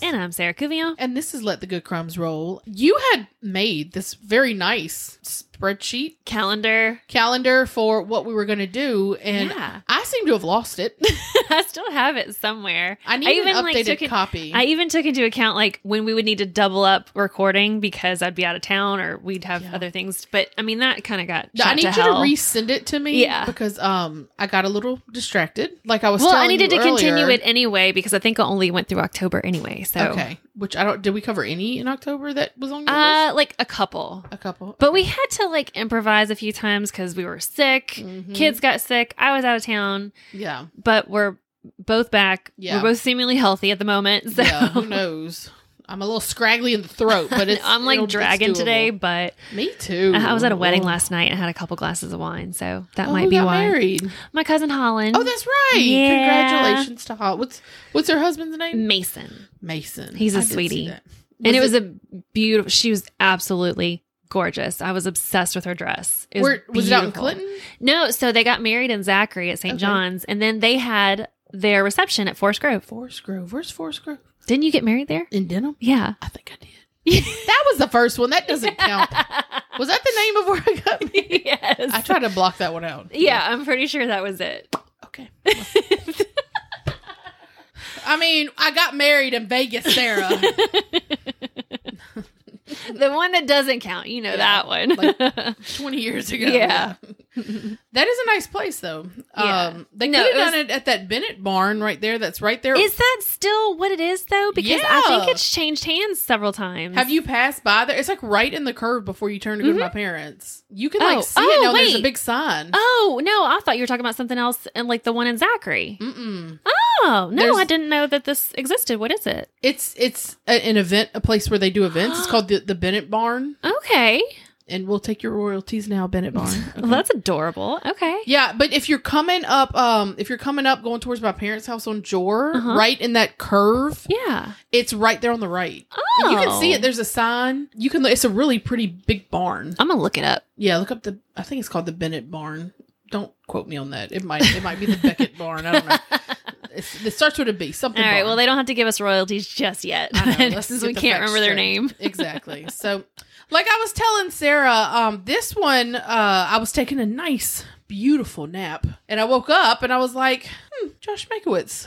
And I'm Sarah Cuvillon. And this is Let the Good Crumbs Roll. You had made this very nice spreadsheet Calendar. calendar for what we were going to do, and Yeah. I seem to have lost it. I still have it somewhere. I need even, an updated took it- copy. I even took into account like when we would need to double up recording because I'd be out of town or we'd have Yeah. other things. But I mean, that kind of got. I need to you hell. to resend it to me, Yeah. because um I got a little distracted. Like I was. Well, I needed to continue it anyway because I think I only went through October anyway. So, Okay, which I don't. Did we cover any in October that was on? Your uh, list? like a couple. a couple, But we had to like improvise a few times because we were sick. Mhm. Kids got sick. I was out of town, Yeah, but we're both back. Yeah. We're both seemingly healthy at the moment. So yeah. Who knows? I'm a little scraggly in the throat, but it's. I'm like dragging today, but Me too. I was at a wedding last night and had a couple glasses of wine, so that Oh, might be got why. married. My cousin Holland. Oh, that's right. Yeah. Congratulations to Hot. What's what's her husband's name? Mason. Mason. He's a I sweetie. and it was a beautiful. She was absolutely gorgeous. I was obsessed with her dress. It was, Where, was it out in. Clinton? No, so they got married in Zachary at St. Okay. John's, and then they had their reception at Forest Grove. Forest Grove. Where's Forest Grove? Didn't you get married there? In Denham? Yeah. I think I did. that was the first one. That doesn't count. Was that the name of where I got married? yes. I tried to block that one out. Yeah, I'm pretty sure that was it. Okay. I mean, I got married in Vegas, Sarah. the one that doesn't count, you know Yeah, that one. like- 20 years ago. Yeah. that is a nice place, though. Yeah. Um, they No, could have done it at that Bennett barn right there. That's right there. Is that still what it is though? Because I think it's changed hands several times. Have you passed by there? It's like right in the curve before you turn to go to my parents. You can like Oh. see Oh, it now. There's a big sign. Oh no, I thought you were talking about something else, and like the one in Zachary. Mm-mm. Oh no, There's- I didn't know that this existed. What is it? It's it's a, an event, a place where they do events. It's called the the Bennett Barn, Okay, and we'll take your royalties now, Bennett Barn. well, that's adorable. Okay, Yeah, but if you're coming up, um, if you're coming up going towards my parents' house on Jor, Uh-huh. right in that curve, yeah. it's right there on the right. Oh, You can see it. There's a sign. You can. It's a really pretty big barn. I'm gonna look it up. Yeah, look up the. I think it's called the Bennett Barn. Don't quote me on that. It might. It might be the Beckett Barn. I don't know. It's, it starts with a B. Something. All right. Well, they don't have to give us royalties just yet, know, since we can't remember their name. exactly. So, like I was telling Sarah, um, this one, uh, I was taking a nice, beautiful nap, and I woke up and I was like, hmm, Josh Mankiewicz,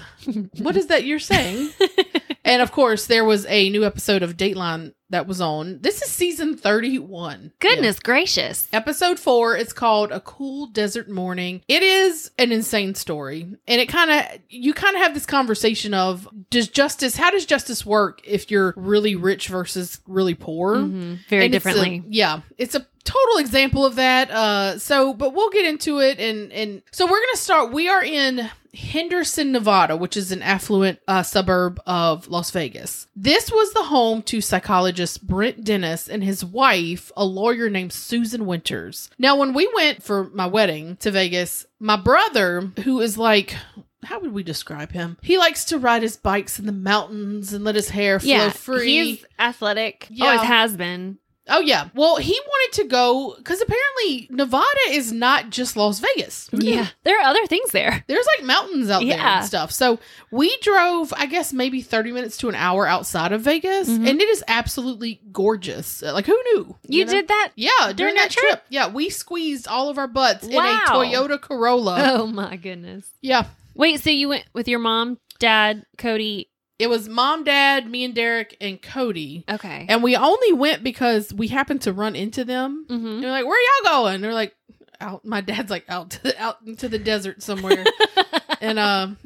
what is that you're saying? and of course, there was a new episode of Dateline that was on. This is season 31. Goodness gracious! Episode four, it's called A Cool Desert Morning. It is an insane story. And it kind of, you kind of have this conversation of does justice, how does justice work if you're really rich versus really poor? Mhm. Very And it's a- differently. yeah. It's a total example of that. Uh, so, but we'll get into it. And, and so we're going to start, we are in Henderson, Nevada, which is an affluent uh, suburb of Las Vegas. This was the home to psychologist Brent Dennis and his wife, a lawyer named Susan Winters. Now, when we went for my wedding to Vegas, my brother, who is like, how would we describe him? He likes to ride his bikes in the mountains and let his hair flow yeah, free. he's athletic. Yeah. Always has been. Oh yeah. Well, he wanted to go because apparently Nevada is not just Las Vegas. Yeah, there are other things there. There's like mountains out there and stuff. So we drove, I guess, maybe 30 minutes to an hour outside of Vegas, Mhm. and it is absolutely gorgeous. Uh, Like, who knew? You, know? did that? Yeah, during, during that trip? trip? Yeah, we squeezed all of our butts in a Toyota Corolla. Oh my goodness. Yeah. Wait, so you went with your mom, dad, Cody? It was mom, dad, me, and Derek, and Cody. Okay. And we only went because we happened to run into them. hmm And they're like, "Where y'all going?" They're like, "Out." My dad's like, "Out to the, out into the desert somewhere." and um,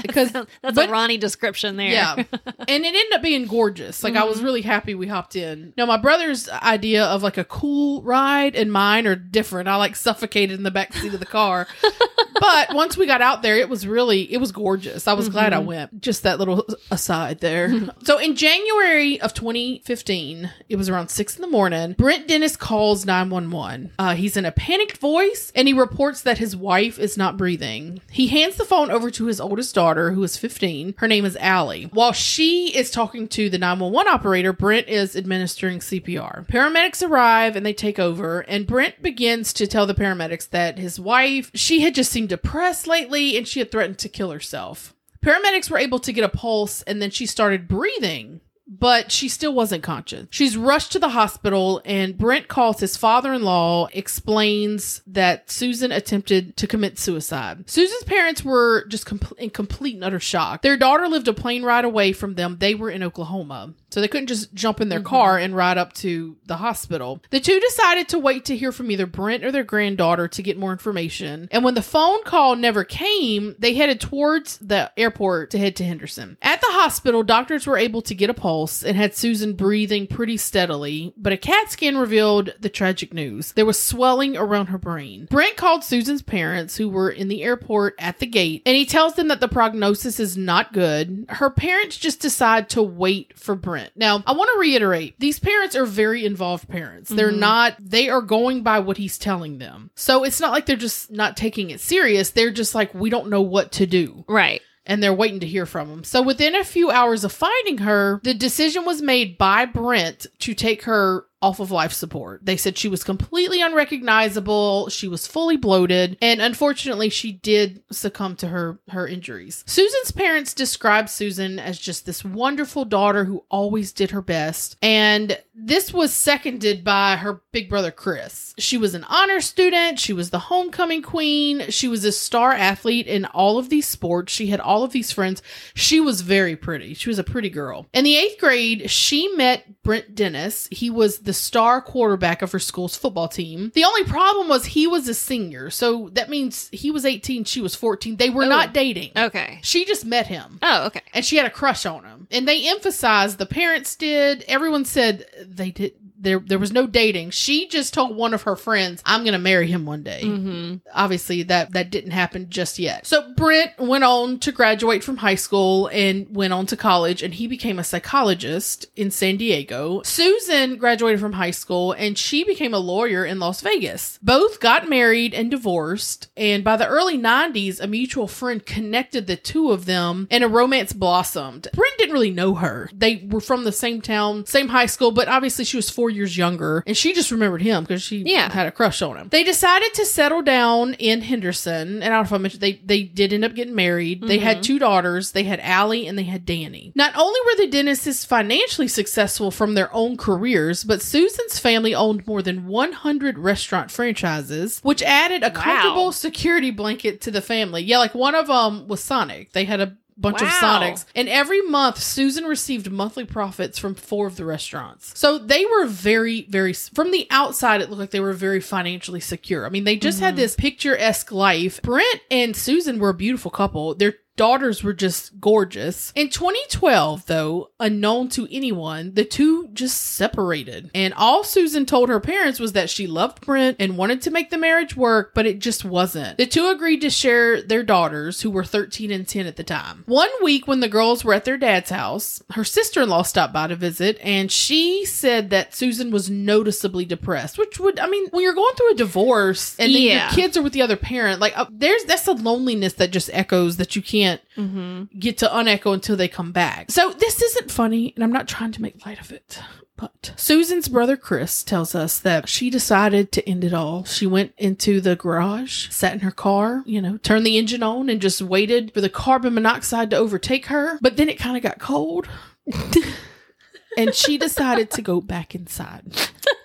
because that's but- a Ronnie description there. yeah, and it ended up being gorgeous. Like I was Mhm. really happy we hopped in. Now my brother's idea of like a cool ride and mine are different. I like suffocated in the back seat of the car. but once we got out there, it was really it was gorgeous. I was glad I Mhm. went. Just that little aside there. so in January of 2015, it was around six in the morning. Brent Dennis calls 911. Uh, he's in a panicked voice and he reports that his wife is not breathing. He hands the phone over to his oldest daughter, who is 15. Her name is Allie. While she is talking to the 911 operator, Brent is administering CPR. Paramedics arrive and they take over, and Brent begins to tell the paramedics that his wife, she had just seemed depressed lately and she had threatened to kill herself. Paramedics were able to get a pulse and then she started breathing. But she still wasn't conscious. She's rushed to the hospital, and Brent calls his father in law, explains that Susan attempted to commit suicide. Susan's parents were just com- in complete and utter shock. Their daughter lived a plane ride away from them. They were in Oklahoma. So they couldn't just jump in their mm-hmm. car and ride up to the hospital. The two decided to wait to hear from either Brent or their granddaughter to get more information. And when the phone call never came, they headed towards the airport to head to Henderson. At the hospital, doctors were able to get a pulse and had Susan breathing pretty steadily, but a CAT scan revealed the tragic news. There was swelling around her brain. Brent called Susan's parents, who were in the airport at the gate, and he tells them that the prognosis is not good. Her parents just decide to wait for Brent. Now, I want to reiterate these parents are very involved parents. They're mm-hmm. not, they are going by what he's telling them. So it's not like they're just not taking it serious. They're just like, we don't know what to do Right. and they're waiting to hear from him. So within a few hours of finding her, the decision was made by Brent to take her off of life support. They said she was completely unrecognizable, she was fully bloated, and unfortunately she did succumb to her her injuries. Susan's parents described Susan as just this wonderful daughter who always did her best, and this was seconded by her big brother Chris. She was an honor student, she was the homecoming queen, she was a star athlete in all of these sports. She had all of these friends. She was very pretty. She was a pretty girl. In the 8th grade, she met Brent Dennis. He was the star quarterback of her school's football team. The only problem was he was a senior. So that means he was 18, she was 14. They were Oh. not dating. Okay. She just met him Oh, okay. and she had a crush on him. And they emphasized the parents did. Everyone said they did. There, there was no dating. She just told one of her friends, "I'm going to marry him one day." Mm-hmm. Obviously, that that didn't happen just yet. So Brent went on to graduate from high school and went on to college, and he became a psychologist in San Diego. Susan graduated from high school, and she became a lawyer in Las Vegas. Both got married and divorced, and by the early '90s, a mutual friend connected the two of them, and a romance blossomed. Brent didn't really know her; they were from the same town, same high school, but obviously she was four years younger, and she just remembered him because she Yeah. had a crush on him. They decided to settle down in Henderson, and I don't know if I mentioned they they did end up getting married. They had mm-hmm. two daughters. They had Allie and they had Danny. Not only were the Dennises financially successful from their own careers, but Susan's family owned more than 100 restaurant franchises, which added a Wow. comfortable security blanket to the family. Yeah, like one of them was Sonic. They had a bunch of Wow. Sonics. And every month, Susan received monthly profits from four of the restaurants. So they were very, very, from the outside, it looked like they were very financially secure. I mean, they just had mm-hmm. this picturesque life. Brent and Susan were a beautiful couple. Their daughters were just gorgeous. In 2012, though, unknown to anyone, the two just separated. And all Susan told her parents was that she loved Brent and wanted to make the marriage work, but it just wasn't. The two agreed to share their daughters, who were 13 and 10 at the time. One week when the girls were at their dad's house, her sister in law stopped by to visit, and she said that Susan was noticeably depressed, which would, I mean, when you're going through a divorce and then Yeah. your kids are with the other parent, like, uh, there's that's a loneliness that just echoes that you can't Mm-hmm. get to unecho until they come back. So this isn't funny, and I'm not trying to make light of it. But Susan's brother Chris tells us that she decided to end it all. She went into the garage, sat in her car, you know, turned the engine on, and just waited for the carbon monoxide to overtake her. But then it kind of got cold. and she decided to go back inside.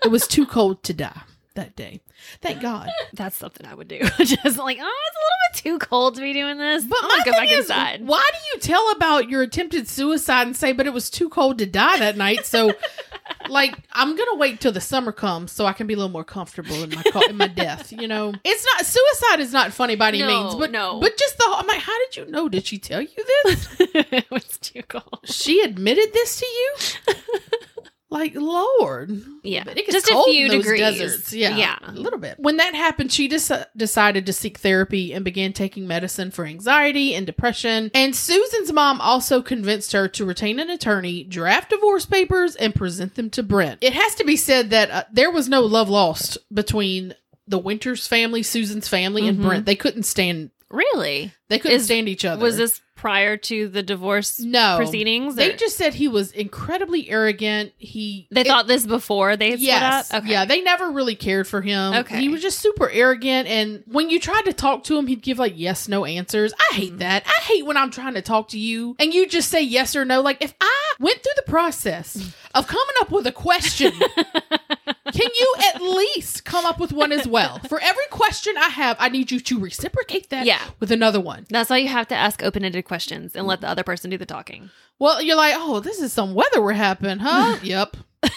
It was too cold to die that day. Thank God. That's something I would do. Just like, oh, it's a little bit too cold to be doing this. But I'm my go back is, inside. why do you tell about your attempted suicide and say, but it was too cold to die that night? So, like, I'm gonna wait till the summer comes so I can be a little more comfortable in my co- in my death. You know, it's not suicide is not funny by any No, means, but no. but just the I'm like, how did you know? Did she tell you this? it was too cold. she admitted this to you? Like, Lord. Yeah. But it gets Just a few in those degrees. deserts. Yeah. Yeah. A little bit. When that happened, she just decided to seek therapy and began taking medicine for anxiety and depression. And Susan's mom also convinced her to retain an attorney, draft divorce papers, and present them to Brent. It has to be said that uh, there was no love lost between the Winters family, Susan's family, and Mhm. Brent. They couldn't stand. Really? They couldn't Is- stand each other. Was this prior to the divorce No. proceedings? They or- just said he was incredibly arrogant. He they it- thought this before they Yes. up. Okay. Yeah, they never really cared for him. Okay. He was just super arrogant. And when you tried to talk to him, he'd give like yes, no answers. I hate Mm-hmm. that. I hate when I'm trying to talk to you and you just say yes or no. Like if I went through the process of coming up with a question, can you at least come up with one as well? For every question I have, I need you to reciprocate that Yeah. with another one. That's why you have to ask open-ended questions and let the other person do the talking. Well, you're like, oh, this is some weather we're having, huh? yep.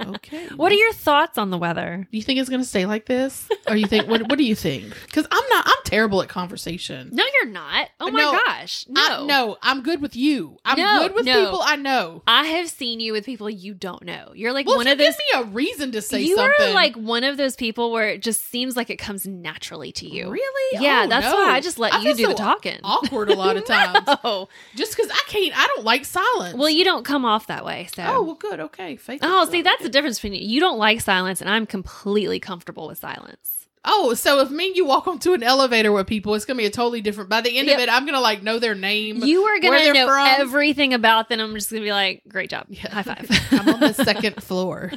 okay. What are your thoughts on the weather? Do you think it's gonna stay like this, or you think what? What do you think? Because I'm not. I'm terrible at conversation. No, you're not. Oh my No, gosh. No. I, no, I'm good with you. I'm No, good with no. people I know. I have seen you with people you don't know. You're like Well, one of those give me a reason to say you something. are like one of those people where it just seems like it comes naturally to you. really? Yeah, Oh, that's no. why I just let I you do the talking. Awkward a lot of times, Oh, just because I can't. I don't like silence. well, you don't come off that way. So, Oh well, good. Okay. Faith oh, see, that's the difference between you. You don't like silence, and I'm completely comfortable with silence. Oh, so if me and you walk onto an elevator with people, it's gonna be a totally different. By the end Yep. of it, I'm gonna like know their name. You are gonna know from. everything about them. I'm just gonna be like, great job, Yeah. high five. I'm on the second floor.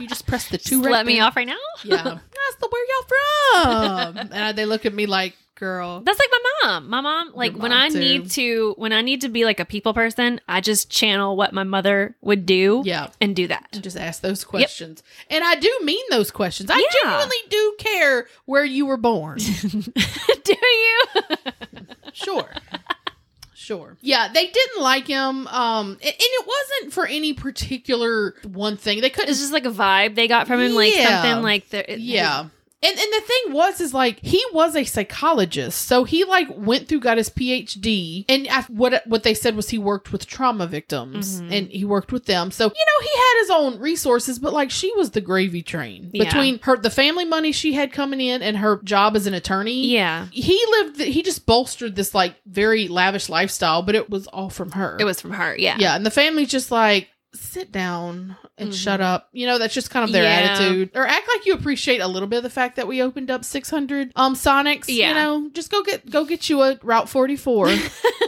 you just press the two. Just right let me off right now. Yeah, that's the where y'all from. and they look at me like, girl. That's like my mom. My mom, like when I too. need to, when I need to be like a people person, I just channel what my mother would do, Yeah. and do that. And just ask those questions. And I do mean those questions. I Yeah. genuinely do care where you were born. do you? Sure. Sure. Yeah, they didn't like him. Um, and, and it wasn't for any particular one thing. They couldn't It's just like a vibe they got from him, like something like the Yeah. And and the thing was is like he was a psychologist. So he like went through got his PhD and what what they said was he worked with trauma victims Mhm. and he worked with them. So, you know, he had his own resources, but like she was the gravy train Yeah. between her the family money she had coming in and her job as an attorney. yeah. He lived he just bolstered this like very lavish lifestyle, but it was all from her. It was from her. Yeah, Yeah, and the family's just like, sit down and Mhm. shut up. You know, that's just kind of their Yeah. attitude. Or act like you appreciate a little bit of the fact that we opened up 600 um Sonics. Yeah. You know, just go get go get you a Route 44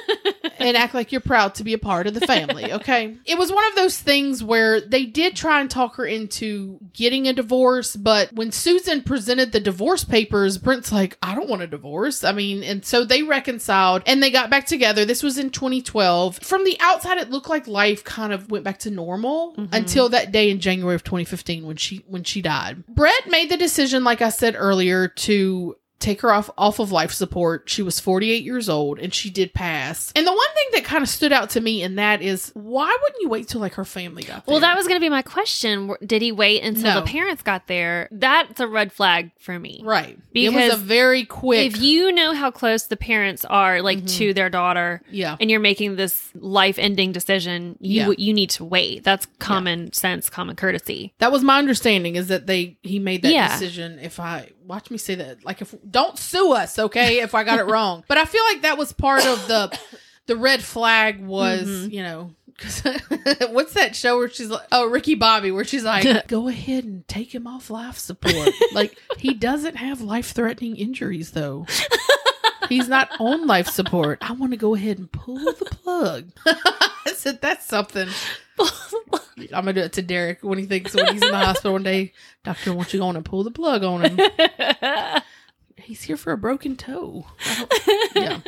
and act like you're proud to be a part of the family, okay? It was one of those things where they did try and talk her into getting a divorce, but when Susan presented the divorce papers, Brent's like, I don't want a divorce. I mean, and so they reconciled and they got back together. This was in 2012. From the outside, it looked like life kind of went back to normal Mhm. until that day in January of 2015 when she when she died. Brett made the decision, like I said earlier, to take her off off of life support. She was 48 years old and she did pass. And the one thing that kind of stood out to me in that is why wouldn't you wait till like her family got there? Well, that was going to be my question. Did he wait until No. the parents got there? That's a red flag for me. right. it was Because a very quick If you know how close the parents are, like Mhm. to their daughter, Yeah. and you're making this life-ending decision, you Yeah. you need to wait. That's common sense, common courtesy. That was my understanding is that they he made that Yeah. decision. If I watch me say that, like if don't sue us, okay? If I got it wrong, but I feel like that was part of the the red flag was Mhm. you know, what's that show where she's like, oh, Ricky Bobby, where she's like, go ahead and take him off life support. like, he doesn't have life threatening injuries, though. He's not on life support. I want to go ahead and pull the plug. I said, that's something. I'm gonna do it to Derek when he thinks when he's in the hospital one day. Doctor won't you going and pull the plug on him. He's here for a broken toe. Yeah.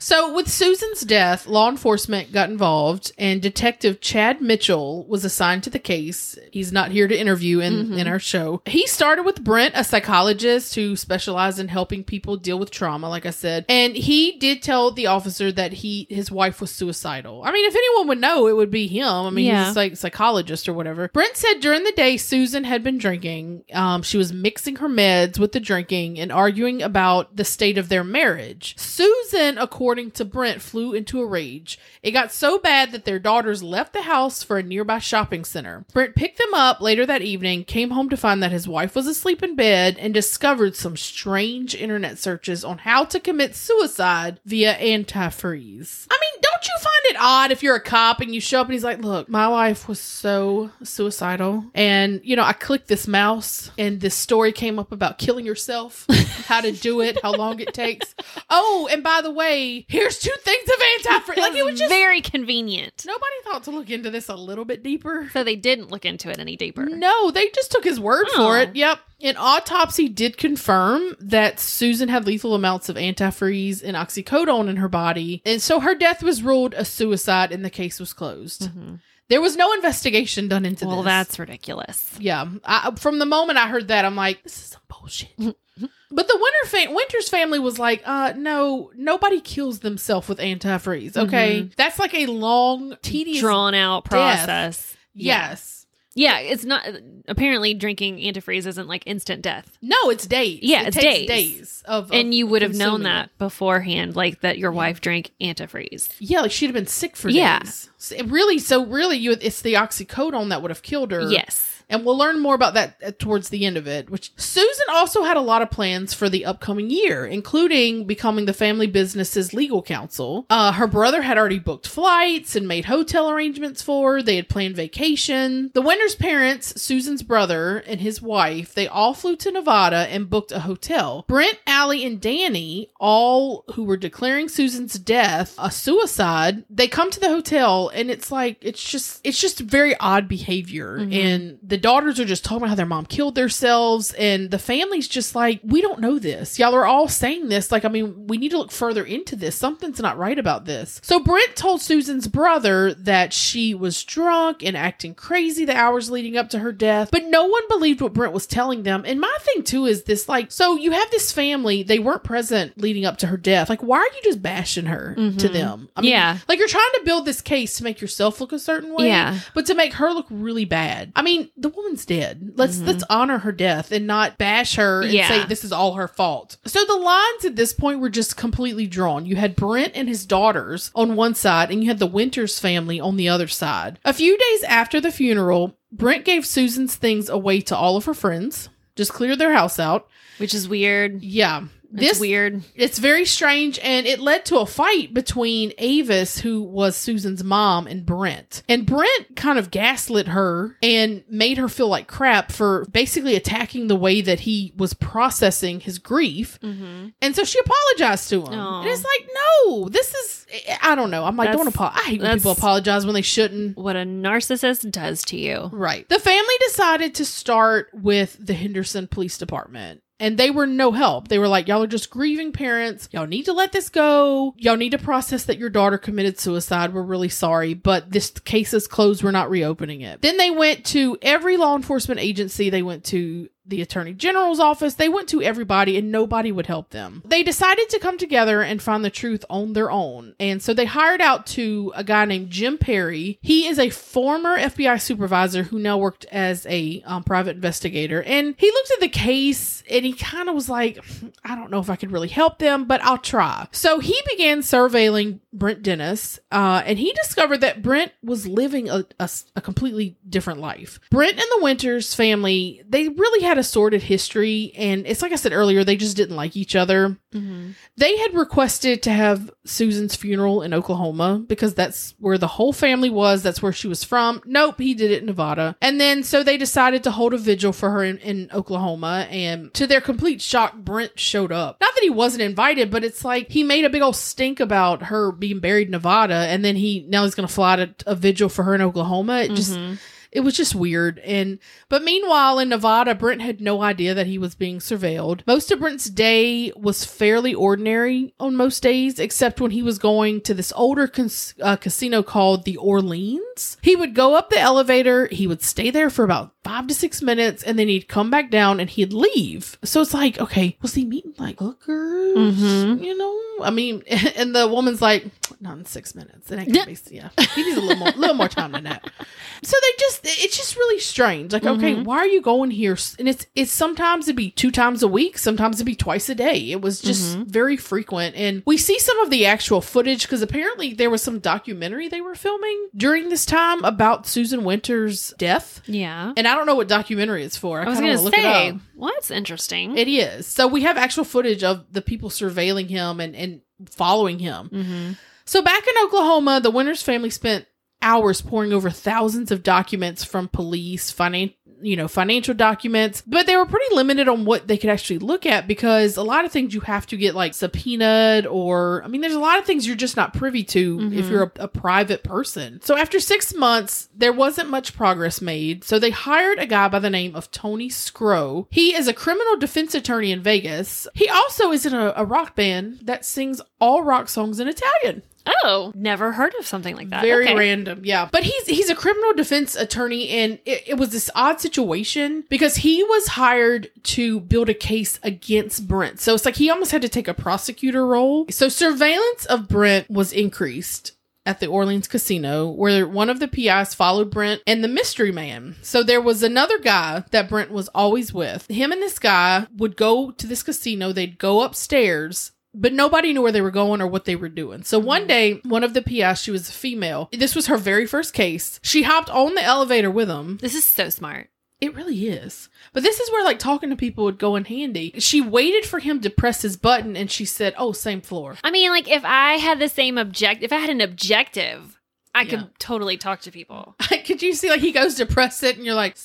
So, with Susan's death, law enforcement got involved, and Detective Chad Mitchell was assigned to the case. He's not here to interview in, Mhm. in our show. He started with Brent, a psychologist who specialized in helping people deal with trauma, like I said. And he did tell the officer that he his wife was suicidal. I mean, if anyone would know, it would be him. I mean, Yeah. he's a psych- psychologist or whatever. Brent said during the day, Susan had been drinking. Um, she was mixing her meds with the drinking and arguing about the state of their marriage. Susan, according to Brent, flew into a rage. It got so bad that their daughters left the house for a nearby shopping center. Brent picked them up later that evening, came home to find that his wife was asleep in bed, and discovered some strange internet searches on how to commit suicide via antifreeze. I mean, don't you find it odd if you're a cop and you show up and he's like, "Look, my wife was so suicidal, and you know, I clicked this mouse, and this story came up about killing yourself, how to do it, how long it takes. Oh, and by the way, here's two things of antifreeze. Like it was just very convenient. nobody thought to look into this a little bit deeper. So they didn't look into it any deeper. No, they just took his word Oh. for it. Yep. An autopsy did confirm that Susan had lethal amounts of antifreeze and oxycodone in her body. And so her death was ruled a suicide and the case was closed. Mhm. There was no investigation done into Well, this. Well, that's ridiculous. yeah. I, from the moment I heard that, I'm like, this is some bullshit. but the Winter fa- Winters family was like, uh, no, nobody kills themselves with antifreeze. Okay, that's like a long, tedious. Drawn out process. Yeah. Yes. Yeah, it's not. Apparently, drinking antifreeze isn't like instant death. No, it's days. Yeah, It it's takes days. of, and you would have known that it. beforehand, like that your wife drank antifreeze. Yeah, like she'd have been sick for Yeah. days. So really, so really, you it's the oxycodone that would have killed her. Yes. And we'll learn more about that uh, towards the end of it. Which Susan also had a lot of plans for the upcoming year, including becoming the family business's legal counsel. Uh, her brother had already booked flights and made hotel arrangements for her. They had planned vacation. The winner's parents, Susan's brother and his wife, they all flew to Nevada and booked a hotel. Brent, Allie, and Danny, all who were declaring Susan's death a suicide, they come to the hotel and it's like it's just it's just very odd behavior. Mhm. And the daughters are just talking about how their mom killed themselves, and the family's just like, we don't know this. Y'all are all saying this. Like, I mean, we need to look further into this. Something's not right about this. So Brent told Susan's brother that she was drunk and acting crazy the hours leading up to her death, but no one believed what Brent was telling them. And my thing too is this like, so you have this family, they weren't present leading up to her death. Like, why are you just bashing her to Mhm. them? I mean, Yeah. like you're trying to build this case to make yourself look a certain way Yeah. but to make her look really bad. I mean, the woman's dead. Let's Mhm. let's honor her death and not bash her and Yeah. say this is all her fault. So the lines at this point were just completely drawn. You had Brent and his daughters on one side, and you had the Winters family on the other side. A few days after the funeral, Brent gave Susan's things away to all of her friends. Just cleared their house out. Which is weird. Yeah. It's This weird. it's very strange, and it led to a fight between Avis, who was Susan's mom, and Brent. And Brent kind of gaslit her and made her feel like crap for basically attacking the way that he was processing his grief. Mm-hmm. And so she apologized to him. Aw. And it's like, no, this is, I don't know. I'm like, That's- don't apologize. I hate when people apologize when they shouldn't. What a narcissist does to you. Right. The family decided to start with the Henderson Police Department. And they were no help. They were like, y'all are just grieving parents. Y'all need to let this go. Y'all need to process that your daughter committed suicide. We're really sorry, but this case is closed. We're not reopening it. Then they went to every law enforcement agency. They went to the attorney general's office. They went to everybody and nobody would help them. They decided to come together and find the truth on their own. And so they hired out to a guy named Jim Perry. He is a former FBI supervisor who now worked as a um, private investigator. And he looked at the case and he kind of was like, I don't know if I could really help them, but I'll try. So he began surveilling Brent Dennis uh, and he discovered that Brent was living a, a, a completely different life. Brent and the Winters family, they really had a sordid history. And it's like I said earlier, they just didn't like each other. Mm-hmm. They had requested to have Susan's funeral in Oklahoma because that's where the whole family was. That's where she was from. Nope, he did it in Nevada. And then so they decided to hold a vigil for her in, in Oklahoma. And to their complete shock, Brent showed up. Not that he wasn't invited, but it's like he made a big old stink about her being buried in Nevada. And then he now he's going to fly to a vigil for her in Oklahoma. It just Mm-hmm. It was just weird. And but meanwhile in Nevada, Brent had no idea that he was being surveilled. Most of Brent's day was fairly ordinary on most days, except when he was going to this older cas- uh, casino called the Orleans. He would go up the elevator, he would stay there for about five to six minutes, and then he'd come back down and he'd leave. So it's like, okay, was he meeting like hookers? Mhm. You know, I mean, and the woman's like, not in six minutes. It ain't gonna be, yeah. He needs a little more, little more time than that. So they just, it's just really strange. Like, okay, Mhm. why are you going here? And it's, it's sometimes it'd be two times a week, sometimes it'd be twice a day. It was just Mhm. very frequent. And we see some of the actual footage because apparently there was some documentary they were filming during this time about Susan Winter's death. Yeah. And I don't know what documentary it's for. I, I was going to say, up. well, that's interesting. It is. So we have actual footage of the people surveilling him and, and following him. mm-hmm. So back in Oklahoma, the Winters family spent hours poring over thousands of documents from police, finan- you know, financial documents, but they were pretty limited on what they could actually look at because a lot of things you have to get like subpoenaed or I mean there's a lot of things you're just not privy to if Mhm. you're a, a private person. So after 6 months, there wasn't much progress made. So they hired a guy by the name of Tony Sgro. He is a criminal defense attorney in Vegas. He also is in a, a rock band that sings all rock songs in Italian. Oh, never heard of something like that. Very Okay. random, yeah. But he's he's a criminal defense attorney, and it, it was this odd situation because he was hired to build a case against Brent. So it's like he almost had to take a prosecutor role. So surveillance of Brent was increased at the Orleans casino, where one of the PIs followed Brent and the mystery man. So there was another guy that Brent was always with. Him and this guy would go to this casino, they'd go upstairs. But nobody knew where they were going or what they were doing. So one mm-hmm. day, one of the PIs, she was a female. This was her very first case. She hopped on the elevator with him. This is so smart. It really is. But this is where like talking to people would go in handy. She waited for him to press his button and she said, Oh, same floor. I mean, like if I had the same object, if I had an objective, I could Yeah. totally talk to people. Could you see like he goes to press it and you're like,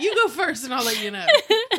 you go first and I'll let you know.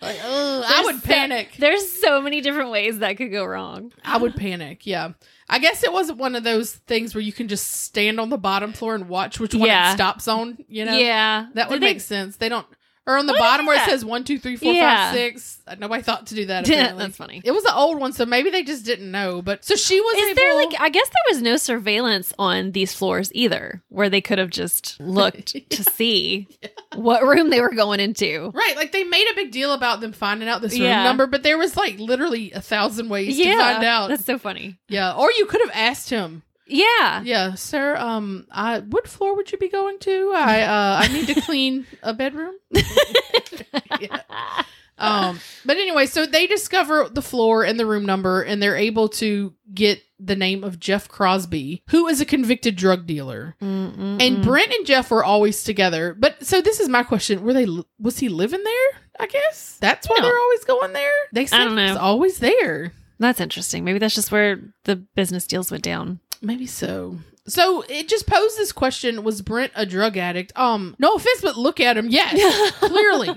like, oh, I would so- panic. There's so many different ways that could go wrong. I would panic. Yeah. I guess it wasn't one of those things where you can just stand on the bottom floor and watch which one Yeah. it stops on. You know, yeah, that would Did they- make sense. They don't, or on the they bottom where it says one, two, three, four, five, Yeah. six. Uh, Nobody thought to do that. Apparently. That's funny. It was an old one, so maybe they just didn't know. But so she was. Is able, there like I guess there was no surveillance on these floors either, where they could have just looked to see what room they were going into. Right, like they made a big deal about them finding out this room Yeah. number, but there was like literally a thousand ways to find out. That's so funny. yeah, or you could have asked him. Yeah, Yeah, sir. Um, I what floor would you be going to? I uh, I need to clean a bedroom. Yeah. Um, but anyway, so they discover the floor and the room number, and they're able to get the name of Jeff Crosby, who is a convicted drug dealer. Mm-mm-mm. And Brent and Jeff were always together. But so this is my question: Were they? Was he living there? I guess that's why No. they're always going there. They said don't he was know. always there. that's interesting. Maybe that's just where the business deals went down. Maybe so. So it just posed this question: Was Brent a drug addict? Um, no offense, but look at him. Yes, clearly.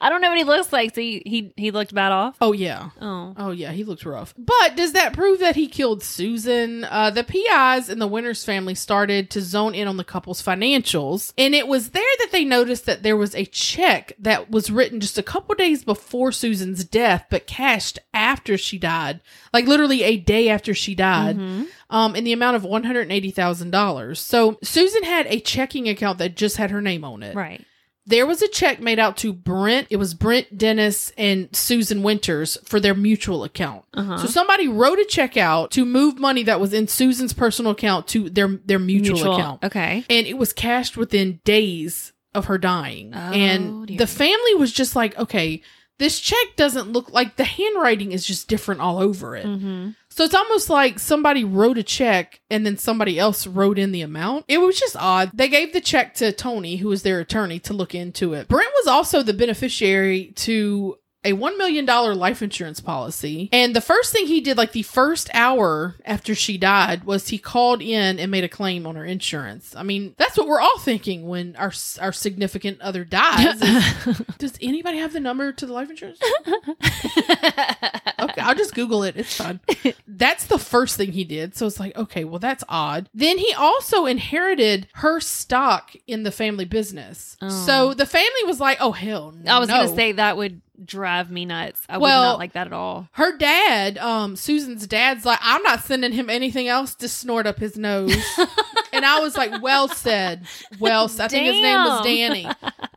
I don't know what he looks like. So he he, he looked bad off. Oh yeah. Oh, Oh yeah, he looks rough. But does that prove that he killed Susan? Uh, the PIs and the Winters family started to zone in on the couple's financials, and it was there that they noticed that there was a check that was written just a couple days before Susan's death, but cashed after she died, like literally a day after she died. Mhm. Um, in the amount of one hundred eighty thousand dollars. So Susan had a checking account that just had her name on it right. there was a check made out to Brent. It was Brent Dennis and Susan Winters for their mutual account. Uh-huh. So somebody wrote a check out to move money that was in Susan's personal account to their their mutual, account, Okay. and it was cashed within days of her dying. Oh, and dear. the family was just like, okay. This check doesn't look like the handwriting is just different all over it. Mm-hmm. So it's almost like somebody wrote a check and then somebody else wrote in the amount. It was just odd. They gave the check to Tony, who was their attorney, to look into it. Brent was also the beneficiary to a $1 million life insurance policy. And the first thing he did, like the first hour after she died, was he called in and made a claim on her insurance. I mean, that's what we're all thinking when our, our significant other dies. is, Does anybody have the number to the life insurance? okay, I'll just Google it. It's fun. That's the first thing he did. So it's like, okay, well, that's odd. Then he also inherited her stock in the family business. Oh. So the family was like, oh, hell no. I was gonna say that would drive me nuts. I would not like that at all. Her dad, um, Susan's dad's like, I'm not sending him anything else to snort up his nose. and I was like, well said. Well, said. I think his name was Danny.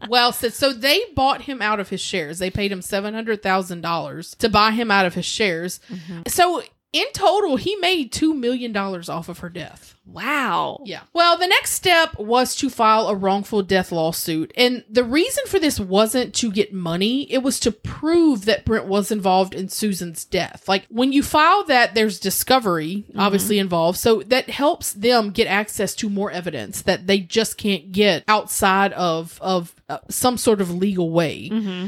Well said. So they bought him out of his shares. They paid him $700,000 to buy him out of his shares. So in total, he made $2 million off of her death. Wow. Yeah. Well, the next step was to file a wrongful death lawsuit. And the reason for this wasn't to get money, it was to prove that Brent was involved in Susan's death. Like when you file that, there's discovery obviously involved. So that helps them get access to more evidence that they just can't get outside of, of uh, some sort of legal way. Mm-hmm.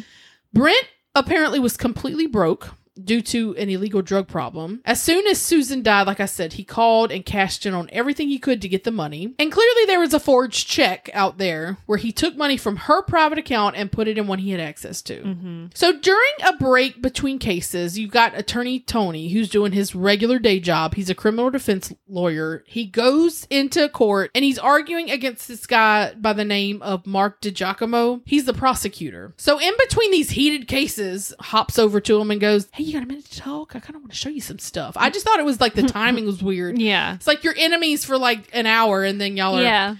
Brent apparently was completely broke due to an illegal drug problem. As soon as Susan died, like I said, he called and cashed in on everything he could to get the money. And clearly there was a forged check out there where he took money from her private account and put it in one he had access to. Mm-hmm. So during a break between cases, you've got attorney Tony who's doing his regular day job. He's a criminal defense lawyer. He goes into court and he's arguing against this guy by the name of Mark DiGiacomo. He's the prosecutor. So in between these heated cases, hops over to him and goes, "Hey, you got a minute to talk? I kind of want to show you some stuff." I just thought it was like the timing was weird. Yeah. It's like you're enemies for like an hour and then y'all are Yeah.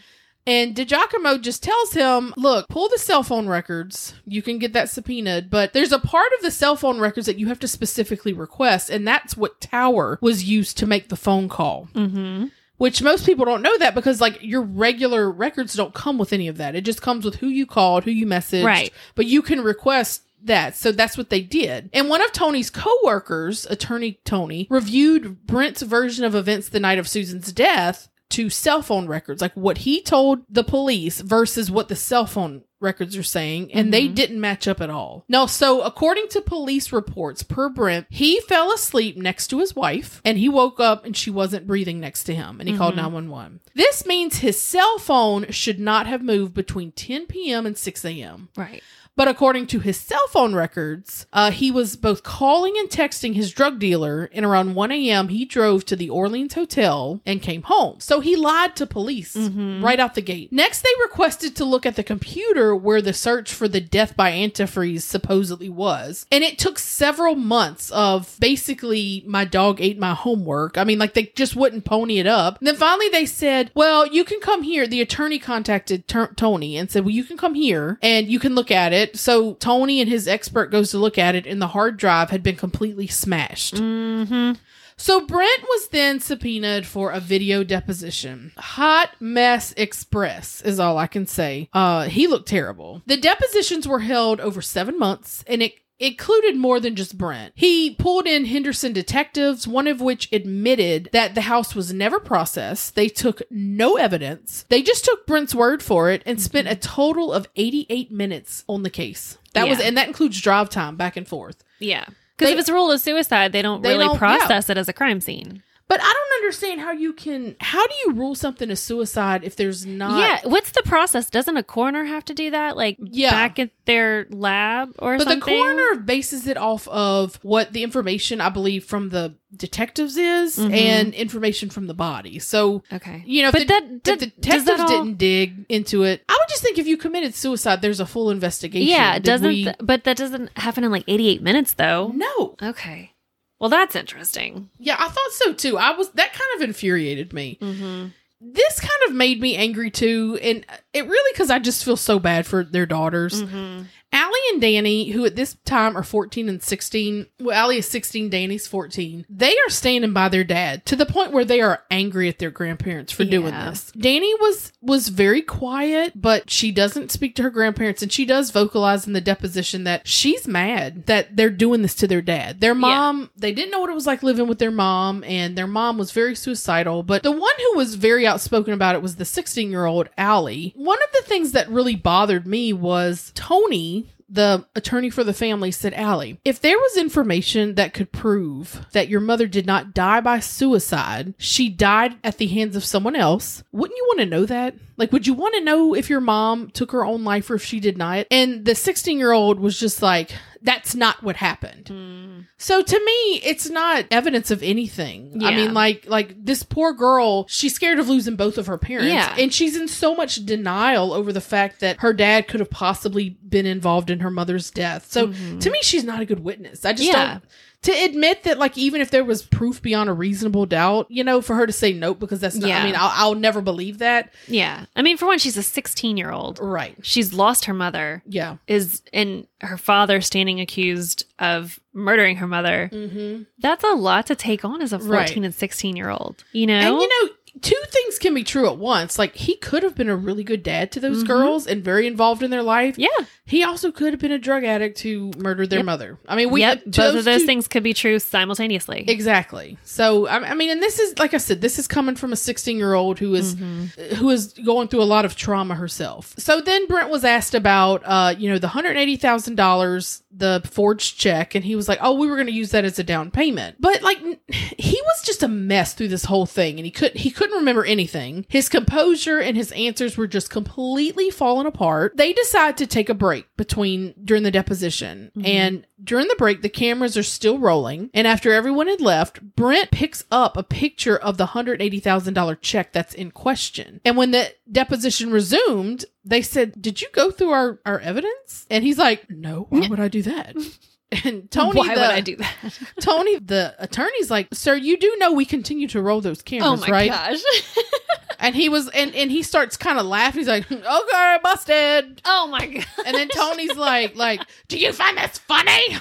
and DiGiacomo just tells him, look, pull the cell phone records. You can get that subpoenaed, but there's a part of the cell phone records that you have to specifically request, and that's what Tower was used to make the phone call. Mm-hmm. Which most people don't know that because like your regular records don't come with any of that. It just comes with who you called, who you messaged. Right. But you can request that. So that's what they did. And one of Tony's coworkers, attorney Tony, reviewed Brent's version of events the night of Susan's death to cell phone records, like what he told the police versus what the cell phone records are saying, and they Mhm. didn't match up at all. No, so according to police reports, per Brent, he fell asleep next to his wife and he woke up and she wasn't breathing next to him and he called Mhm. 911. This means his cell phone should not have moved between 10 p.m. and 6 a.m. Right. But according to his cell phone records, uh, he was both calling and texting his drug dealer, and around 1 a.m., he drove to the Orleans Hotel and came home. So he lied to police Mhm. right out the gate. Next, they requested to look at the computer where the search for the death by antifreeze supposedly was. And it took several months of basically, my dog ate my homework. I mean, like, they just wouldn't pony it up. And then finally, they said, well, you can come here. The attorney contacted Tony and said, well, you can come here and you can look at it. So Tony and his expert goes to look at it, and the hard drive had been completely smashed. Mm-hmm. So Brent was then subpoenaed for a video deposition. Hot mess express is all I can say. Uh, he looked terrible. The depositions were held over seven months, and it included more than just Brent. He pulled in Henderson detectives, one of which admitted that the house was never processed. They took no evidence. They just took Brent's word for it and spent a mm-hmm. total of 88 minutes on the case. That was and that includes drive time back and forth. Yeah. Because if it's ruled as suicide, they don't They really don't- process it as a crime scene. But I don't understand how you can. How do you rule something a suicide if there's not? yeah. What's the process? Doesn't a coroner have to do that? Like Yeah. back at their lab or something? But something? the coroner bases it off of what the information I believe from the detectives is Mhm. and information from the body. So Okay. you know, if But the, that- if the detectives that all- didn't dig into it. I would just think if you committed suicide, there's a full investigation. Yeah. Did Doesn't we- th- but that doesn't happen in like 88 minutes though. no. Okay. Well, that's interesting. Yeah, I thought so too. I was that kind of infuriated me. Mm-hmm. This kind of made me angry too, and it really because I just feel so bad for their daughters. Mm-hmm. Allie and Danny, who at this time are 14 and 16, well, Allie is 16, Danny's 14, they are standing by their dad to the point where they are angry at their grandparents for doing this. Danny was was very quiet, but she doesn't speak to her grandparents and she does vocalize in the deposition that she's mad that they're doing this to their dad. Their mom, they didn't know what it was like living with their mom and their mom was very suicidal, but the one who was very outspoken about it was the 16-year-old Allie. One of the things that really bothered me was Tony the attorney for the family said, Allie, if there was information that could prove that your mother did not die by suicide, she died at the hands of someone else, wouldn't you want to know that? Like, would you want to know if your mom took her own life or if she did not? And the 16 year old was just like, that's not what happened. Mm. So to me, it's not evidence of anything. I mean, like like this poor girl, she's scared of losing both of her parents. Yeah. And she's in so much denial over the fact that her dad could have possibly been involved in her mother's death. So Mhm. to me, she's not a good witness. I just Yeah. don't to admit that like even if there was proof beyond a reasonable doubt, you know, for her to say nope because that's not I mean, I'll, I'll never believe that. Yeah. I mean, for one, she's a 16 year old. Right. She's lost her mother. Yeah. Is and her father standing accused of murdering her mother. Mm-hmm. That's a lot to take on as a 14 Right. and 16 year old. You know? And you know, two things can be true at once. Like he could have been a really good dad to those Mhm. girls and very involved in their life. Yeah. He also could have been a drug addict who murdered their Yep. mother. I mean, we yep. to Both of those two- things could be true simultaneously. Exactly. So I, I mean, and this is like I said, this is coming from a 16 year old who is Mhm. who is going through a lot of trauma herself. So then Brent was asked about, uh, you know, the hundred eighty thousand dollars, the forged check, and he was like, "Oh, we were going to use that as a down payment." But like, he was just a mess through this whole thing, and he could he couldn't remember anything. His composure and his answers were just completely falling apart. They decide to take a break between during the deposition, Mhm. and during the break, the cameras are still rolling. And after everyone had left, Brent picks up a picture of the $180,000 check that's in question. And when the deposition resumed, they said, Did you go through our, our evidence? And he's like, No, why would I do that? And Tony, Why the, would I do that? Tony, the attorney's like, Sir, you do know we continue to roll those oh cameras, right? oh my right? gosh. And he was, and, and he starts kind of laughing. He's like, hmm, Okay, busted. oh my god. And then Tony's like, like, do you find this funny?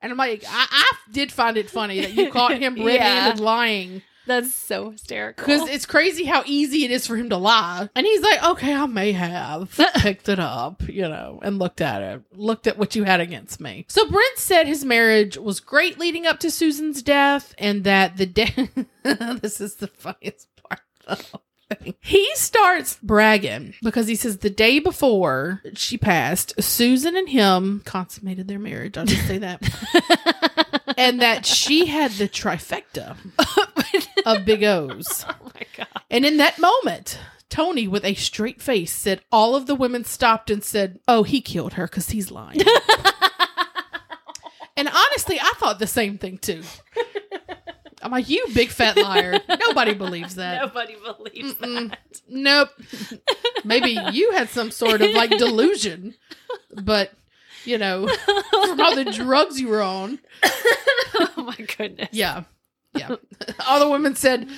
and I'm like, I, I did find it funny that you caught him red-handed lying That's so hysterical. because it's crazy how easy it is for him to lie. And he's like, okay, I may have picked it up, you know, and looked at it, looked at what you had against me. So Brent said his marriage was great leading up to Susan's death, and that the day. this is the funniest part. Though. He starts bragging because he says the day before she passed, Susan and him consummated their marriage. I'll just say that. and that she had the trifecta of big O's. oh my god. And in that moment, Tony, with a straight face, said all of the women stopped and said, Oh, he killed her because he's lying. and honestly, I thought the same thing too. I'm like, You big fat liar. Nobody believes that. Nobody believes Mm-mm. that. Nope. Maybe you had some sort of like delusion, but you know, from all the drugs you were on. oh my goodness. Yeah. Yeah. All the women said,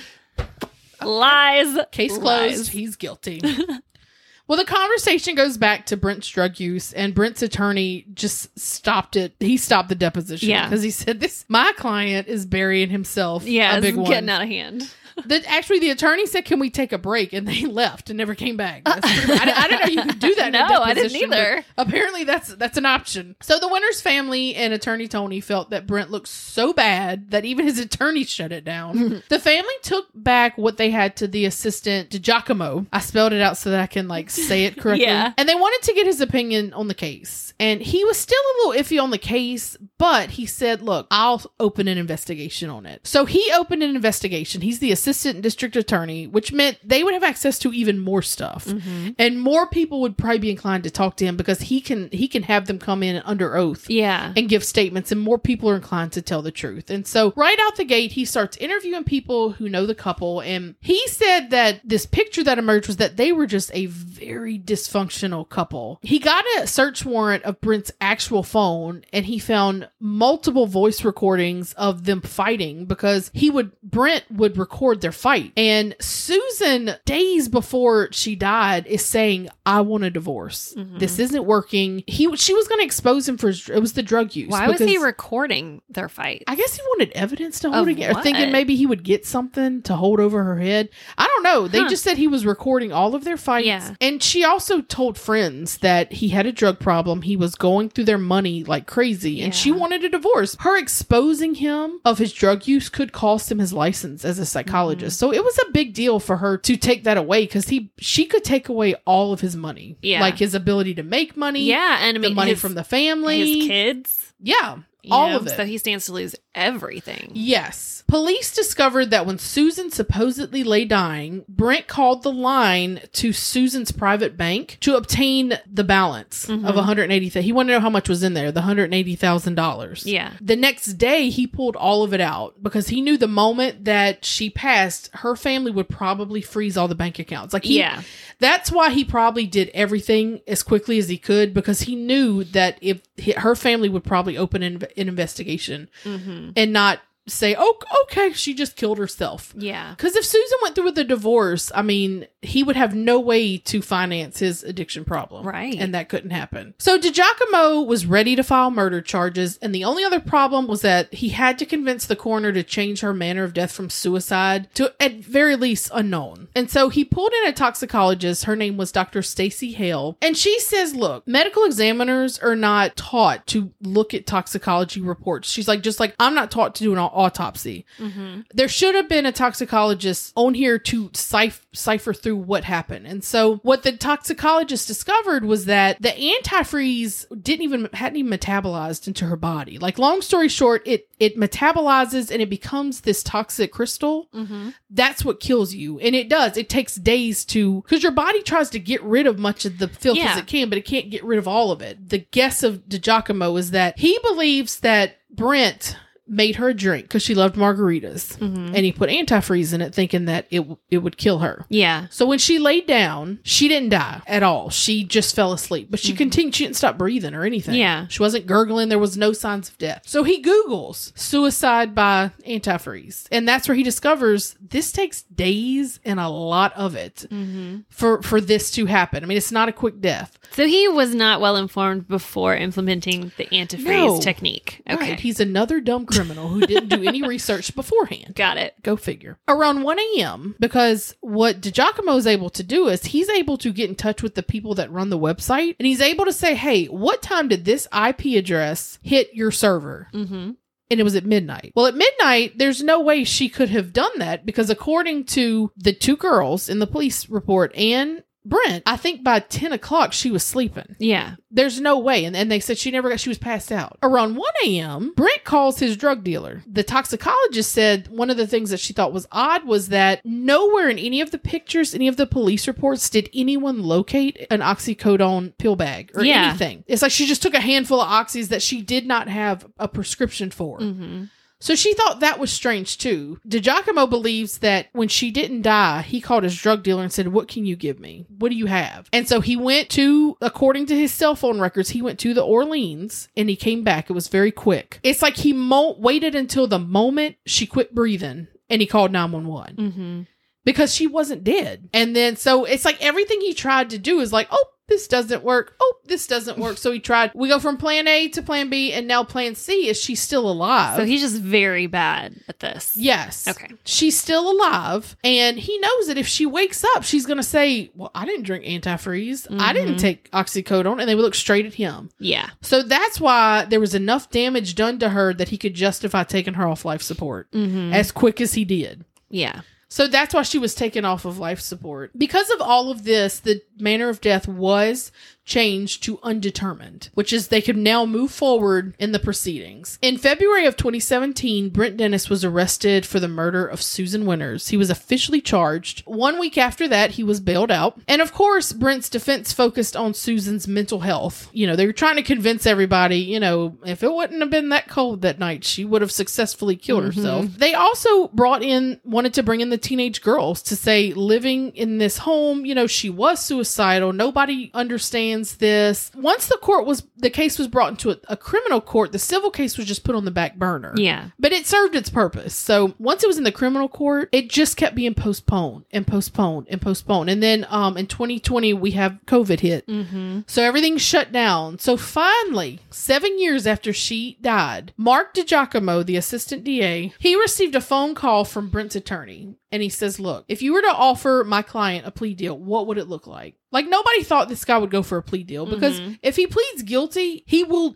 Lies. Case closed. Lies. He's guilty. well, the conversation goes back to Brent's drug use, and Brent's attorney just stopped it. He stopped the deposition Yeah. because he said, "This my client is burying himself." Yeah, a big one. getting out of hand. The, actually, the attorney said, "Can we take a break?" And they left and never came back. I, I didn't know you could do that. No, I didn't either. Apparently, that's that's an option. So the winner's family and attorney Tony felt that Brent looked so bad that even his attorney shut it down. the family took back what they had to the assistant DiGiacomo. I spelled it out so that I can like say it correctly. Yeah. And they wanted to get his opinion on the case. And he was still a little iffy on the case, but he said, "Look, I'll open an investigation on it." So he opened an investigation. He's the assistant district attorney, which meant they would have access to even more stuff Mm-hmm. and more people would probably be inclined to talk to him because he can he can have them come in under oath Yeah. and give statements and more people are inclined to tell the truth and so right out the gate he starts interviewing people who know the couple and he said that this picture that emerged was that they were just a very dysfunctional couple he got a search warrant of brent's actual phone and he found multiple voice recordings of them fighting because he would brent would record their fight and susan days before she died is saying i want a divorce Mhm. this isn't working he she was going to expose him for his, it was the drug use Why was he recording their fight? I guess he wanted evidence to hold against, or thinking maybe he would get something to hold over her head. I don't know. They Huh. just said he was recording all of their fights. Yeah. And she also told friends that he had a drug problem. He was going through their money like crazy, and she wanted a divorce. Her exposing him of his drug use could cost him his license as a psychologist. Mm-hmm. So it was a big deal for her to take that away because he she could take away all of his money. Yeah. Like his ability to make money. Yeah, and I The money his, from the family. his kids. Yeah. all know, of it. So he stands to lose everything. Yes. Police discovered that when Susan supposedly lay dying, Brent called the line to Susan's private bank to obtain the balance Mhm. of 180,000. He wanted to know how much was in there, the $180,000. Yeah. The next day, he pulled all of it out because he knew the moment that she passed, her family would probably freeze all the bank accounts. Like he, yeah. that's why he probably did everything as quickly as he could because he knew that if he- her family would probably open an, an investigation hmm and not say, oh, okay, she just killed herself. Yeah. Because if Susan went through with the divorce, I mean, he would have no way to finance his addiction problem. Right. And that couldn't happen. So DiGiacomo was ready to file murder charges. And the only other problem was that he had to convince the coroner to change her manner of death from suicide to, at very least, unknown. And so he pulled in a toxicologist. Her name was Dr. Stacy Hale. And she says, look, medical examiners are not taught to look at toxicology reports. She's like, just like, I'm not taught to do an autopsy. Mm-hmm. There should have been a toxicologist on here to cipher, cipher through what happened. And so what the toxicologist discovered was that the antifreeze didn't even hadn't even metabolized into her body. Like long story short, it it metabolizes and it becomes this toxic crystal. Mm-hmm. That's what kills you. And it does. It takes days to because your body tries to get rid of much of the filth as it can, but it can't get rid of all of it. The guess of DiGiacomo is that he believes that Brent made her a drink because she loved margaritas Mm-hmm. and he put antifreeze in it thinking that it it would kill her. Yeah. So when she laid down, she didn't die at all. She just fell asleep, but she continued. She didn't stop breathing or anything. Yeah. she wasn't gurgling. There was no signs of death. So he Google's suicide by antifreeze, and that's where he discovers this takes days and a lot of it Mm-hmm. for for this to happen. I mean, it's not a quick death. So he was not well informed before implementing the antifreeze No. technique. Okay. Right? He's another dumb criminal who didn't do any research beforehand. Got it. Go figure. Around 1 a.m., because what DiGiacomo is able to do is he's able to get in touch with the people that run the website and he's able to say, hey, what time did this IP address hit your server? Mm-hmm. And it was at midnight. Well, at midnight, there's no way she could have done that because according to the two girls in the police report and Brent, I think by 10 o'clock she was sleeping. Yeah. There's no way. And, and they said she never got, she was passed out. Around 1 a.m., Brent calls his drug dealer. The toxicologist said one of the things that she thought was odd was that nowhere in any of the pictures, any of the police reports, did anyone locate an oxycodone pill bag or Yeah. anything. It's like she just took a handful of oxys that she did not have a prescription for. Mm-hmm. So she thought that was strange too. DiGiacomo believes that when she didn't die, he called his drug dealer and said, What can you give me? What do you have? And so he went to, according to his cell phone records, he went to the Orleans and he came back. It was very quick. It's like he mo- waited until the moment she quit breathing and he called 911 Mm-hmm. Because she wasn't dead. And then so it's like everything he tried to do is like, oh, this doesn't work. Oh, this doesn't work. So he tried. We go from plan A to plan B, and now plan C is she's still alive. So he's just very bad at this. Yes. Okay. She's still alive, and he knows that if she wakes up, she's going to say, Well, I didn't drink antifreeze. I didn't Mhm. take oxycodone. And they would look straight at him. Yeah. So that's why there was enough damage done to her that he could justify taking her off life support Mm-hmm. as quick as he did. Yeah. So that's why she was taken off of life support. Because of all of this, the manner of death was changed to undetermined, which is they could now move forward in the proceedings. In February of 2017, Brent Dennis was arrested for the murder of Susan Winters. He was officially charged. One week after that, he was bailed out. And of course, Brent's defense focused on Susan's mental health. You know, they were trying to convince everybody, you know, if it wouldn't have been that cold that night, she would have successfully killed mm-hmm. herself. They also brought in, wanted to bring in the teenage girls to say, living in this home, you know, she was suicidal. Nobody understands this. Once the court was, the case was brought into a, a criminal court, the civil case was just put on the back burner. Yeah. But it served its purpose. So once it was in the criminal court, it just kept being postponed and postponed and postponed. And then um, in 2020, we have COVID hit. Mm-hmm. So everything shut down. So finally, seven years after she died, Mark DiGiacomo, the assistant DA, he received a phone call from Brent's attorney. And he says, Look, if you were to offer my client a plea deal, what would it look like? Like, nobody thought this guy would go for a plea deal because Mhm. if he pleads guilty, he will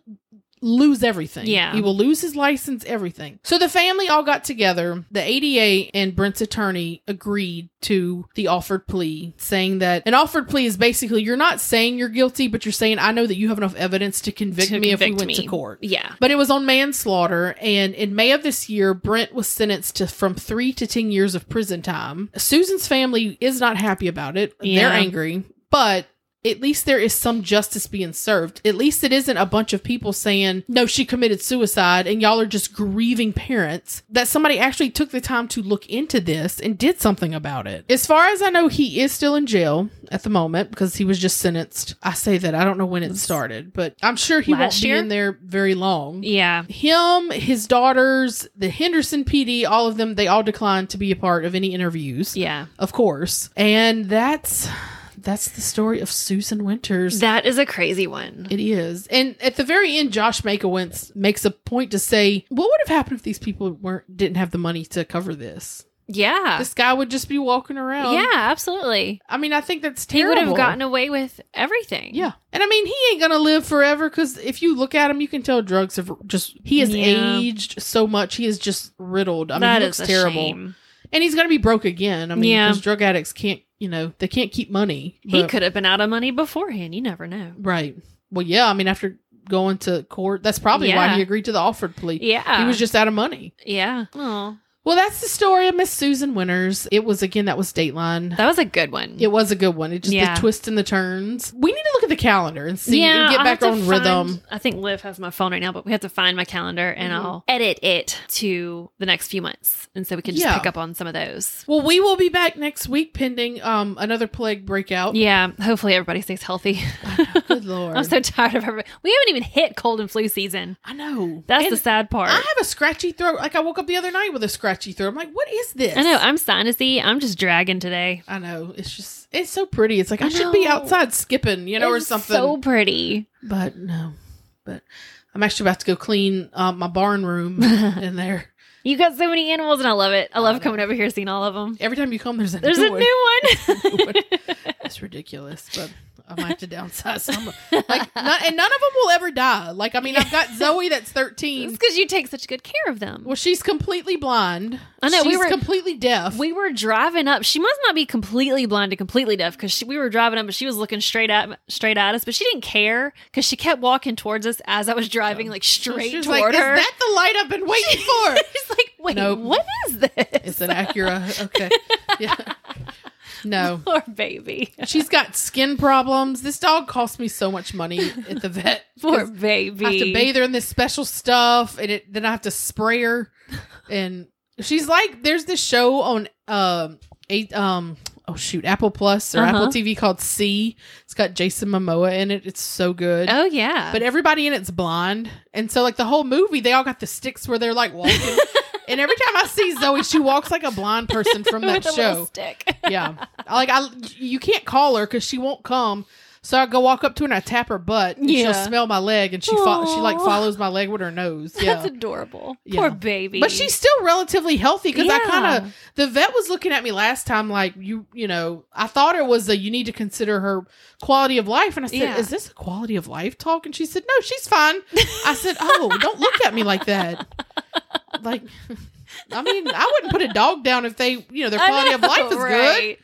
lose everything. Yeah. He will lose his license, everything. So the family all got together. The ADA and Brent's attorney agreed to the offered plea, saying that an offered plea is basically you're not saying you're guilty, but you're saying, I know that you have enough evidence to convict To me if we convict went to court. Yeah. But it was on manslaughter, and in May of this year, Brent was sentenced to from three to ten years of prison time. Susan's family is not happy about it. Yeah. They're angry, but at least there is some justice being served. At least it isn't a bunch of people saying, no, she committed suicide and y'all are just grieving parents. That somebody actually took the time to look into this and did something about it. As far as I know, he is still in jail at the moment because he was just sentenced. I say that I don't know when it started, but I'm sure he won't Last be in there very long Yeah. him, his daughters, the Henderson PD, all of them, they all declined to be a part of any interviews. Yeah. Of course. And that's that's the story of Susan Winters. That is a crazy one. it is. And at the very end, Josh Mankiewicz makes a point to say, what would have happened if these people weren't didn't have the money to cover this? Yeah. This guy would just be walking around. yeah, absolutely. I mean, I think that's terrible. He would have gotten away with everything. Yeah. And I mean, he ain't going to live forever because if you look at him, you can tell drugs have just, he has Yeah. aged so much. He is just riddled. I mean, That he looks terrible. shame. And he's going to be broke again. I mean, Yeah. because drug addicts can't, you know, they can't keep money. He could have been out of money beforehand. You never know. Right. Well, yeah. I mean, after going to court, that's probably why he agreed to the offered plea. Yeah. He was just out of money. Yeah. Oh, Well, that's the story of Miss Susan Winters. It was, again, that was Dateline. that was a good one. It was a good one. It just Yeah. the twists and the turns. We need to look at the calendar and see yeah, and get I'll back on to rhythm. find- I think Liv has my phone right now, but we have to find my calendar and Mhm. I'll edit it to the next few months, and so we can just Yeah. pick up on some of those. Well, we will be back next week pending um another plague breakout. Yeah, hopefully everybody stays healthy. Good lord. I'm so tired of everybody. We haven't even hit cold and flu season. I know. That's And the sad part. I have a scratchy throat. Like I woke up the other night with a scratchy throat. I'm like, what is this? I know. I'm sinusy. I'm just dragging today. I know. It's just it's so pretty. It's like I, I should be outside skipping, you know, or something. So pretty. but no. But I'm actually about to go clean um, my barn room in there. You got so many animals, and I love it. I love know. coming over here seeing all of them. Every time you come, there's a There's new a one. New one. It's ridiculous, but I might have to downsize some. Like, none, and none of them will ever die. Like, I mean, I've got Zoe that's thirteen. it's 13. because you take such good care of them. Well, she's completely blind. I know, we She's were- completely deaf. We were driving up. She must not be completely blind to completely deaf because we were driving up, but she was looking straight at straight at us. But she didn't care because she kept walking towards us as I was driving, like straight toward like, her. Is that the light I've been waiting for? She's like, wait, Nope. what is this? it's an Acura. Okay. Yeah. No. Poor baby. She's got skin problems. This dog cost me so much money at the vet. Poor baby. I have to bathe her in this special stuff, and it, then I have to spray her. And she's like, there's this show on um eight um oh shoot Apple Plus or Uh-huh. Apple TV called See. It's got Jason Momoa in it. It's so good. Oh yeah. But everybody in it's blonde. and so like the whole movie, they all got the sticks where they're like walking. and every time I see Zoe, she walks like a blind person from that show. stick. Yeah, like I, you can't call her because she won't come. So I go walk up to her and I tap her butt, and Yeah. she'll smell my leg, and she fo- she like follows my leg with her nose. That's adorable. Yeah. Poor baby. but she's still relatively healthy because I kind of the vet was looking at me last time like you you know I thought it was a you need to consider her quality of life, and I said, Yeah. is this a quality of life talk? And she said, no, she's fine. I said, oh, don't look at me like that. Like, I mean, I wouldn't put a dog down if they you know their quality of life is good.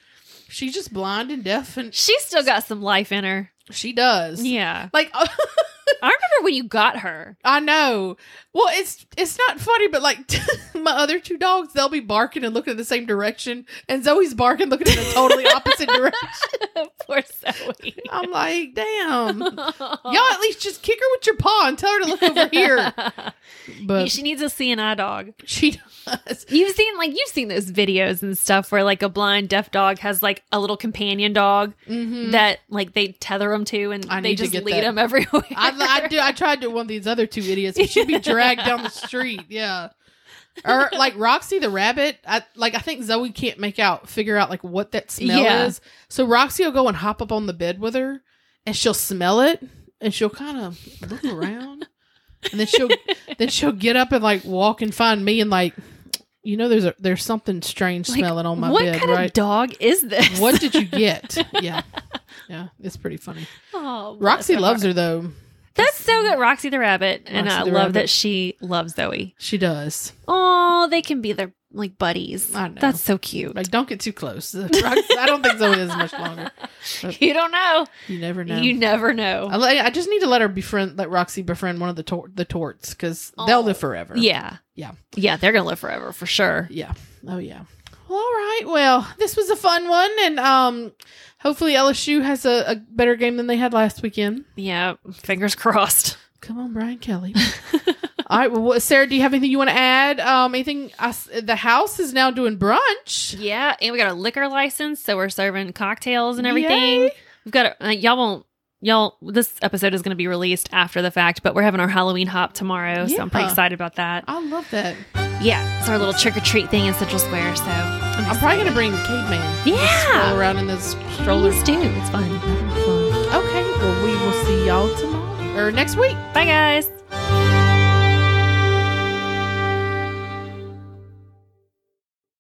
She's just blind and deaf, and She's still got some life in her. she does. Yeah. Like I remember when you got her. I know. Well, it's it's not funny, but like my other two dogs, they'll be barking and looking in the same direction, and Zoe's barking looking in a totally opposite direction. Poor Zoe. I'm like, damn, y'all at least just kick her with your paw and tell her to look over here. But she needs a seeing-eye dog. she does. You've seen like you've seen those videos and stuff where like a blind deaf dog has like a little companion dog Mhm. that like they tether them to and I they just lead that. them everywhere. I, I do. I tried to one of these other two idiots, but she'd be dragged down the street. Yeah. Or like Roxy the rabbit, I like I think Zoe can't make out figure out like what that smell Yeah. is. So Roxy will go and hop up on the bed with her and she'll smell it and she'll kind of look around. And then she'll then she'll get up and like walk and find me and like you know there's a there's something strange Like, smelling on my what bed, kind right? of dog is this? what did you get? Yeah. Yeah, it's pretty funny. Oh, Roxy loves her though. That's so good, Roxy the rabbit, and Roxy I love rabbit. that she loves Zoe. She does. Oh, they can be their like buddies. I know. That's so cute. Like, don't get too close. Roxy- I don't think Zoe is much longer. you don't know. You never know. You never know. I, I just need to let her befriend, let Roxy befriend one of the tor- the torts because they'll Oh. live forever. yeah. Yeah. Yeah, they're gonna live forever for sure. Yeah. Oh yeah. Well, all right. Well, this was a fun one, and um, hopefully LSU has a, a better game than they had last weekend. Yeah, fingers crossed. Come on, Brian Kelly. all right. Well, Sarah, do you have anything you want to add? Um, anything? I the house is now doing brunch. Yeah, and we got a liquor license, so we're serving cocktails and everything. Yay. We've got a, uh, y'all won't y'all. This episode is going to be released after the fact, but we're having our Halloween hop tomorrow, so I'm pretty excited about that. I love that. Yeah, it's our little trick or treat thing in Central Square. So I'm, I'm probably gonna bring the caveman. Yeah. Stroll around in those strollers. Do. It's fun. Okay. Well, we will see y'all tomorrow or next week. Bye, guys.